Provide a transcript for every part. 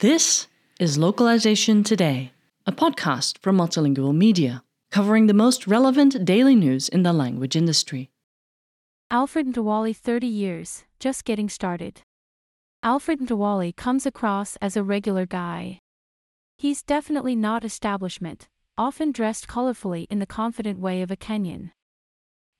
This is Localization Today, a podcast from Multilingual Media, covering the most relevant daily news in the language industry. Alfred Mtawali 30 years, just getting started. Alfred Mtawali comes across as a regular guy. He's definitely not establishment, often dressed colorfully in the confident way of a Kenyan.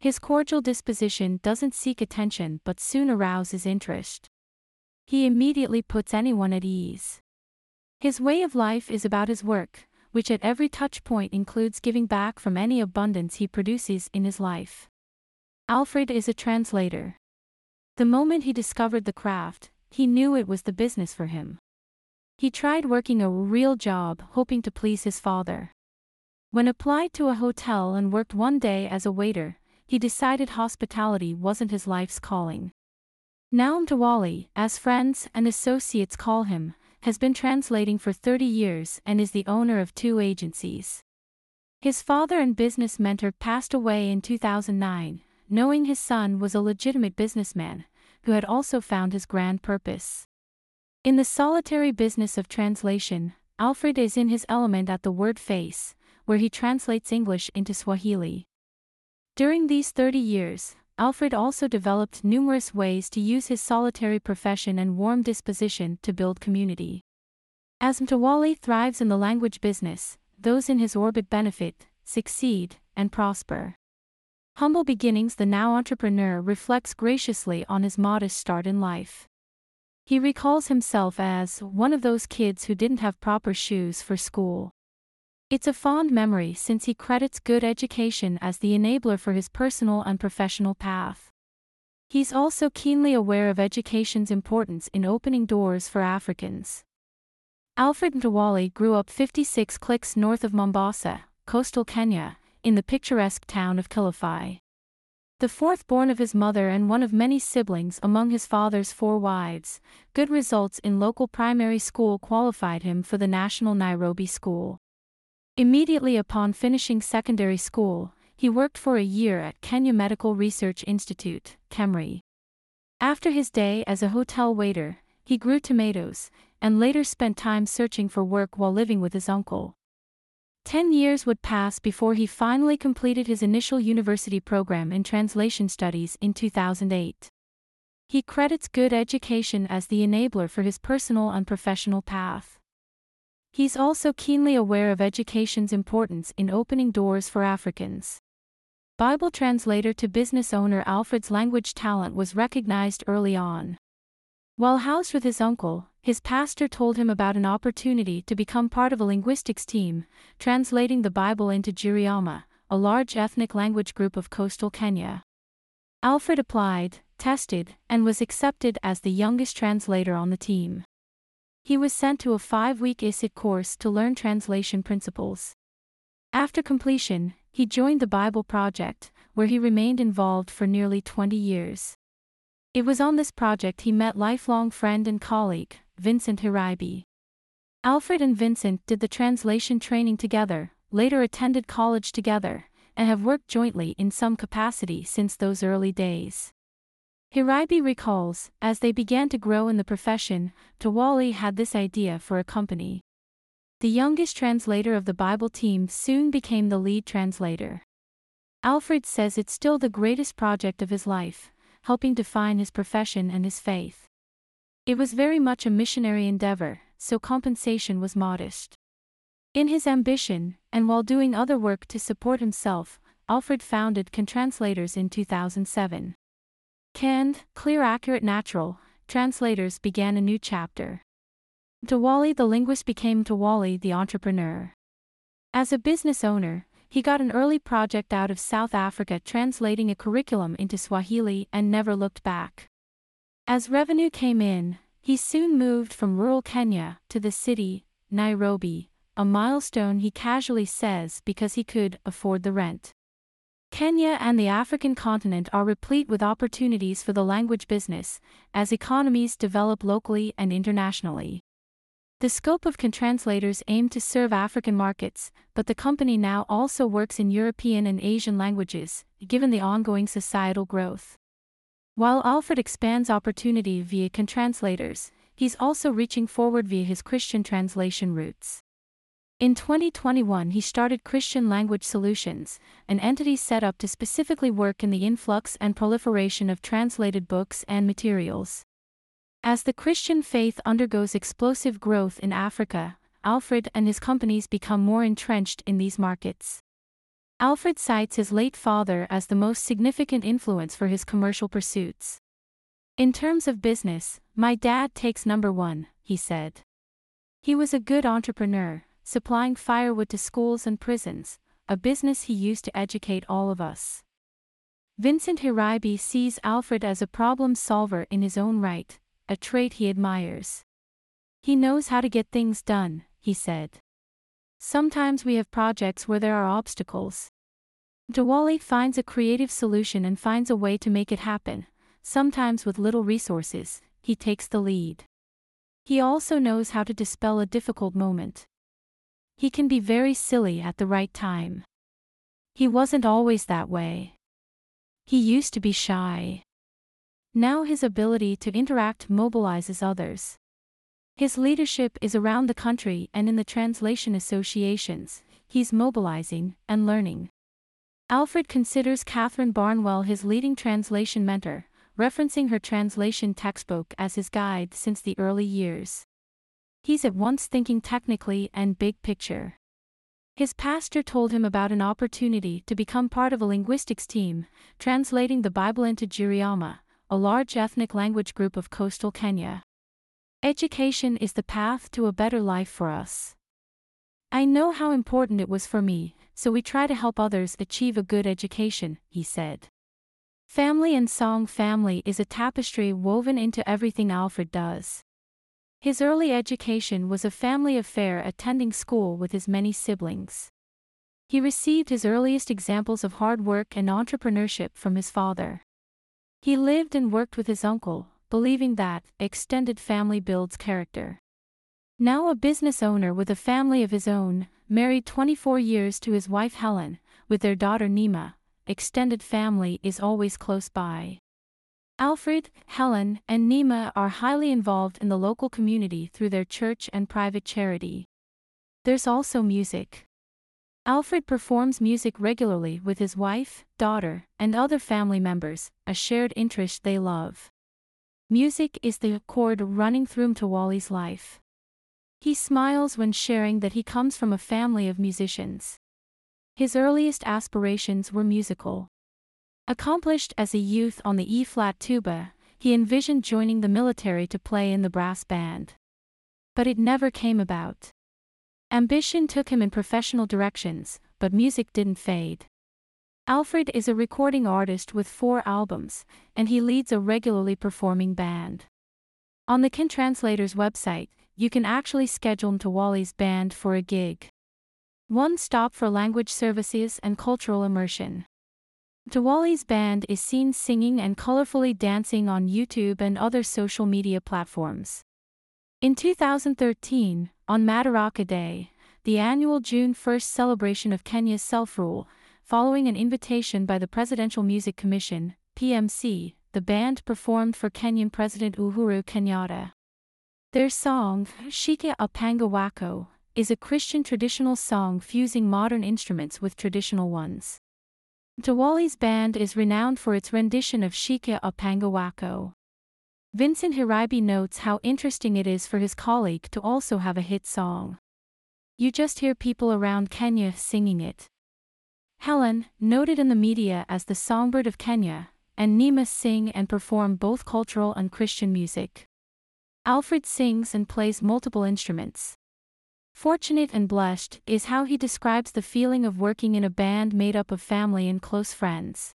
His cordial disposition doesn't seek attention but soon arouses interest. He immediately puts anyone at ease. His way of life is about his work, which at every touch point includes giving back from any abundance he produces in his life. Alfred is a translator. The moment he discovered the craft, he knew it was the business for him. He tried working a real job, hoping to please his father. When applied to a hotel and worked one day as a waiter, he decided hospitality wasn't his life's calling. Now Mtawali, as friends and associates call him, has been translating for 30 years and is the owner of two agencies. His father and business mentor passed away in 2009, knowing his son was a legitimate businessman, who had also found his grand purpose. In the solitary business of translation, Alfred is in his element at the word face, where he translates English into Swahili. During these 30 years, Alfred also developed numerous ways to use his solitary profession and warm disposition to build community. As Mtawali thrives in the language business, those in his orbit benefit, succeed, and prosper. Humble beginnings The now entrepreneur reflects graciously on his modest start in life. He recalls himself as one of those kids who didn't have proper shoes for school. It's a fond memory since he credits good education as the enabler for his personal and professional path. He's also keenly aware of education's importance in opening doors for Africans. Alfred Mtawali grew up 56 clicks north of Mombasa, coastal Kenya, in the picturesque town of Kilifi. The fourth born of his mother and one of many siblings among his father's four wives, good results in local primary school qualified him for the National Nairobi School. Immediately upon finishing secondary school, he worked for a year at Kenya Medical Research Institute, KEMRI. After his day as a hotel waiter, he grew tomatoes, and later spent time searching for work while living with his uncle. Ten years would pass before he finally completed his initial university program in translation studies in 2008. He credits good education as the enabler for his personal and professional path. He's also keenly aware of education's importance in opening doors for Africans. Bible translator to business owner Alfred's language talent was recognized early on. While housed with his uncle, his pastor told him about an opportunity to become part of a linguistics team, translating the Bible into Giriama, a large ethnic language group of coastal Kenya. Alfred applied, tested, and was accepted as the youngest translator on the team. He was sent to a five week ISIT course to learn translation principles. After completion, he joined the Bible Project, where he remained involved for nearly 20 years. It was on this project he met lifelong friend and colleague, Vincent Hiraibi. Alfred and Vincent did the translation training together, later attended college together, and have worked jointly in some capacity since those early days. Hiraibi recalls, as they began to grow in the profession, Mtawali had this idea for a company. The youngest translator of the Bible team soon became the lead translator. Alfred says it's still the greatest project of his life, helping define his profession and his faith. It was very much a missionary endeavor, so compensation was modest. In his ambition, and while doing other work to support himself, Alfred founded CanTranslators in 2007. Canned, clear, accurate, natural, translators began a new chapter. Mtawali the linguist became Mtawali the entrepreneur. As a business owner, he got an early project out of South Africa translating a curriculum into Swahili and never looked back. As revenue came in, he soon moved from rural Kenya to the city, Nairobi, a milestone he casually says because he could afford the rent. Kenya and the African continent are replete with opportunities for the language business, as economies develop locally and internationally. The scope of CanTranslators aimed to serve African markets, but the company now also works in European and Asian languages, given the ongoing societal growth. While Alfred expands opportunity via translators, he's also reaching forward via his Christian translation roots. In 2021, he started Christian Language Solutions, an entity set up to specifically work in the influx and proliferation of translated books and materials. As the Christian faith undergoes explosive growth in Africa, Alfred and his companies become more entrenched in these markets. Alfred cites his late father as the most significant influence for his commercial pursuits. In terms of business, my dad takes number one, he said. He was a good entrepreneur, supplying firewood to schools and prisons, a business he used to educate all of us. Vincent Hiribi sees Alfred as a problem solver in his own right, a trait he admires. He knows how to get things done, he said. Sometimes we have projects where there are obstacles. Mtawali finds a creative solution and finds a way to make it happen, sometimes with little resources, he takes the lead. He also knows how to dispel a difficult moment. He can be very silly at the right time. He wasn't always that way. He used to be shy. Now his ability to interact mobilizes others. His leadership is around the country and in the translation associations, he's mobilizing and learning. Alfred considers Katharine Barnwell his leading translation mentor, referencing her translation textbook as his guide since the early years. He's at once thinking technically and big picture. His pastor told him about an opportunity to become part of a linguistics team, translating the Bible into Giriama, a large ethnic language group of coastal Kenya. Education is the path to a better life for us. I know how important it was for me, so we try to help others achieve a good education, he said. Family and Song Family is a tapestry woven into everything Alfred does. His early education was a family affair attending school with his many siblings. He received his earliest examples of hard work and entrepreneurship from his father. He lived and worked with his uncle, believing that extended family builds character. Now a business owner with a family of his own, married 24 years to his wife Helen, with their daughter Nima, extended family is always close by. Alfred, Helen, and Nima are highly involved in the local community through their church and private charity. There's also music. Alfred performs music regularly with his wife, daughter, and other family members, a shared interest they love. Music is the chord running through Mtawali's life. He smiles when sharing that he comes from a family of musicians. His earliest aspirations were musical. Accomplished as a youth on the E-flat tuba, he envisioned joining the military to play in the brass band. But it never came about. Ambition took him in professional directions, but music didn't fade. Alfred is a recording artist with four albums, and he leads a regularly performing band. On the Kin Translator's website, you can actually schedule Mtawali's band for a gig. One stop for language services and cultural immersion. Mtawali's band is seen singing and colorfully dancing on YouTube and other social media platforms. In 2013, on Madaraka Day, the annual June 1st celebration of Kenya's self rule, following an invitation by the Presidential Music Commission, PMC, the band performed for Kenyan President Uhuru Kenyatta. Their song, Shika Upanga Wako, is a Christian traditional song fusing modern instruments with traditional ones. Mtawali's band is renowned for its rendition of Shika Upanga Wako. Vincent Hiribi notes how interesting it is for his colleague to also have a hit song. You just hear people around Kenya singing it. Helen, noted in the media as the songbird of Kenya, and Nima sing and perform both cultural and Christian music. Alfred sings and plays multiple instruments. Fortunate and blessed is how he describes the feeling of working in a band made up of family and close friends.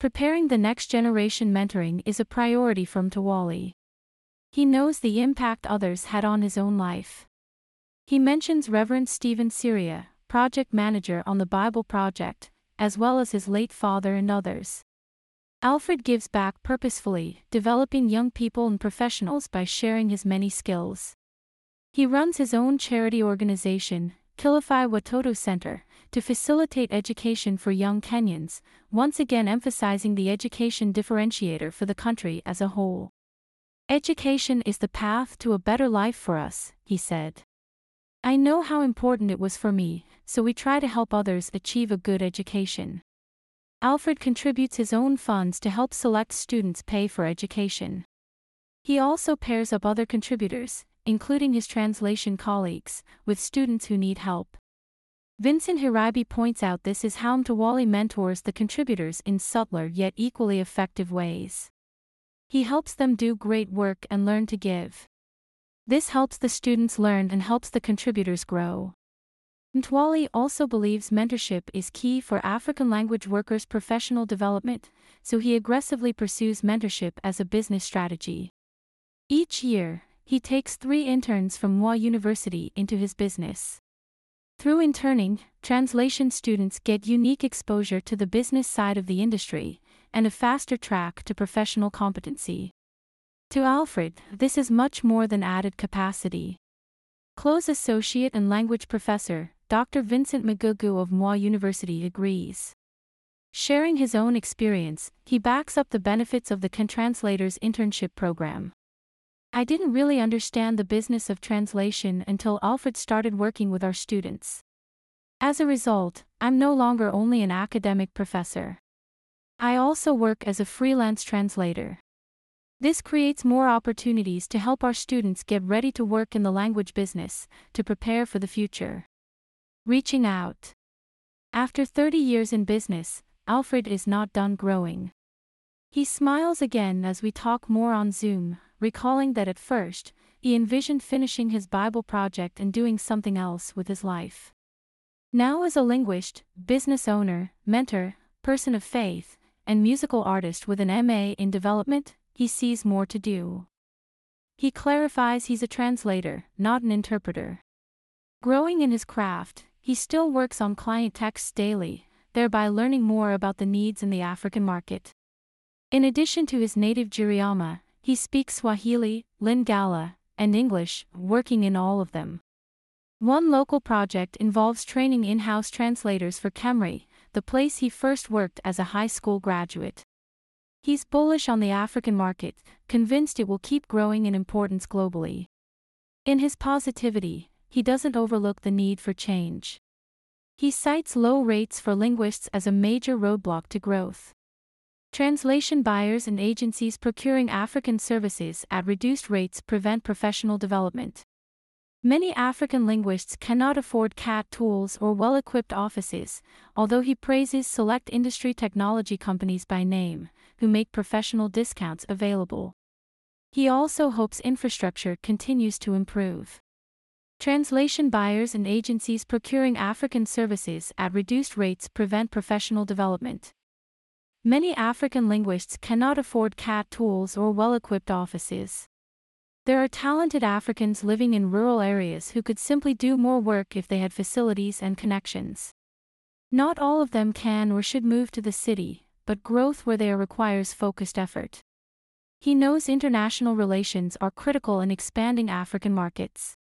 Preparing the next generation mentoring is a priority from Tawali. He knows the impact others had on his own life. He mentions Reverend Stephen Syria, project manager on the Bible Project, as well as his late father and others. Alfred gives back purposefully, developing young people and professionals by sharing his many skills. He runs his own charity organization, Kilifi Watoto Center, to facilitate education for young Kenyans, once again emphasizing the education differentiator for the country as a whole. Education is the path to a better life for us, he said. I know how important it was for me, so we try to help others achieve a good education. Alfred contributes his own funds to help select students pay for education. He also pairs up other contributors, including his translation colleagues, with students who need help. Vincent Hirabi points out this is how Mtawali mentors the contributors in subtler yet equally effective ways. He helps them do great work and learn to give. This helps the students learn and helps the contributors grow. Mtawali also believes mentorship is key for African language workers' professional development, so he aggressively pursues mentorship as a business strategy. Each year, he takes three interns from Moi University into his business. Through interning, translation students get unique exposure to the business side of the industry and a faster track to professional competency. To Alfred, this is much more than added capacity. Close Associate and Language Professor, Dr. Vincent Magugu of Moi University agrees. Sharing his own experience, he backs up the benefits of the CanTranslators internship program. I didn't really understand the business of translation until Alfred started working with our students. As a result, I'm no longer only an academic professor. I also work as a freelance translator. This creates more opportunities to help our students get ready to work in the language business, to prepare for the future. Reaching out. After 30 years in business, Alfred is not done growing. He smiles again as we talk more on Zoom, recalling that at first, he envisioned finishing his Bible project and doing something else with his life. Now, as a linguist, business owner, mentor, person of faith, and musical artist with an MA in development, he sees more to do. He clarifies he's a translator, not an interpreter. Growing in his craft, he still works on client texts daily, thereby learning more about the needs in the African market. In addition to his native Giriama, he speaks Swahili, Lingala, and English, working in all of them. One local project involves training in house translators for Kemri, the place he first worked as a high school graduate. He's bullish on the African market, convinced it will keep growing in importance globally. In his positivity, he doesn't overlook the need for change. He cites low rates for linguists as a major roadblock to growth. Translation buyers and agencies procuring African services at reduced rates prevent professional development. Many African linguists cannot afford CAT tools or well equipped offices, although he praises select industry technology companies by name, who make professional discounts available. He also hopes infrastructure continues to improve. Translation buyers and agencies procuring African services at reduced rates prevent professional development. Many African linguists cannot afford CAT tools or well equipped offices. There are talented Africans living in rural areas who could simply do more work if they had facilities and connections. Not all of them can or should move to the city, but growth where they are requires focused effort. He knows international relations are critical in expanding African markets.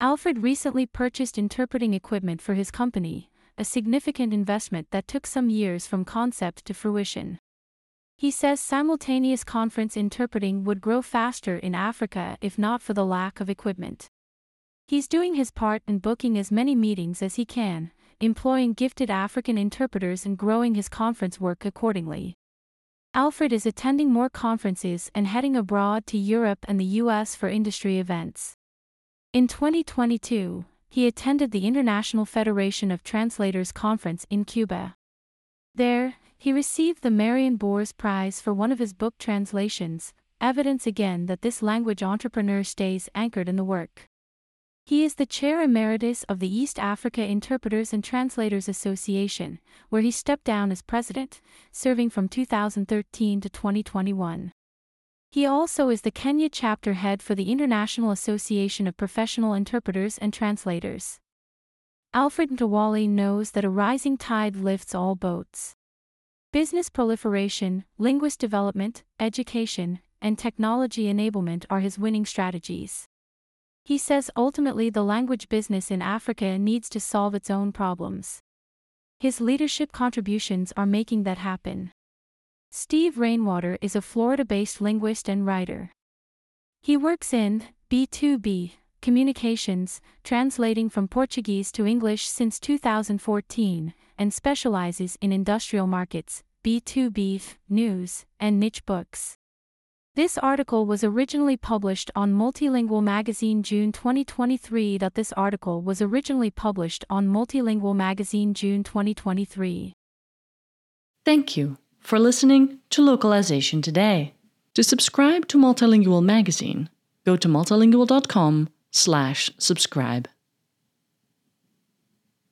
Alfred recently purchased interpreting equipment for his company, a significant investment that took some years from concept to fruition. He says simultaneous conference interpreting would grow faster in Africa if not for the lack of equipment. He's doing his part in booking as many meetings as he can, employing gifted African interpreters and growing his conference work accordingly. Alfred is attending more conferences and heading abroad to Europe and the US for industry events. In 2022, he attended the International Federation of Translators Conference in Cuba. There, he received the Marion Boers Prize for one of his book translations, evidence again that this language entrepreneur stays anchored in the work. He is the chair emeritus of the East Africa Interpreters and Translators Association, where he stepped down as president, serving from 2013 to 2021. He also is the Kenya chapter head for the International Association of Professional Interpreters and Translators. Alfred Mtawali knows that a rising tide lifts all boats. Business proliferation, linguist development, education, and technology enablement are his winning strategies. He says ultimately the language business in Africa needs to solve its own problems. His leadership contributions are making that happen. Steve Rainwater is a Florida based linguist and writer. He works in B2B communications, translating from Portuguese to English since 2014, and specializes in industrial markets, B2B, news, and niche books. This article was originally published on Multilingual Magazine June 2023. That This article was originally published on Multilingual Magazine June 2023. Thank you for listening to Localization Today. To subscribe to Multilingual Magazine, go to multilingual.com slash subscribe.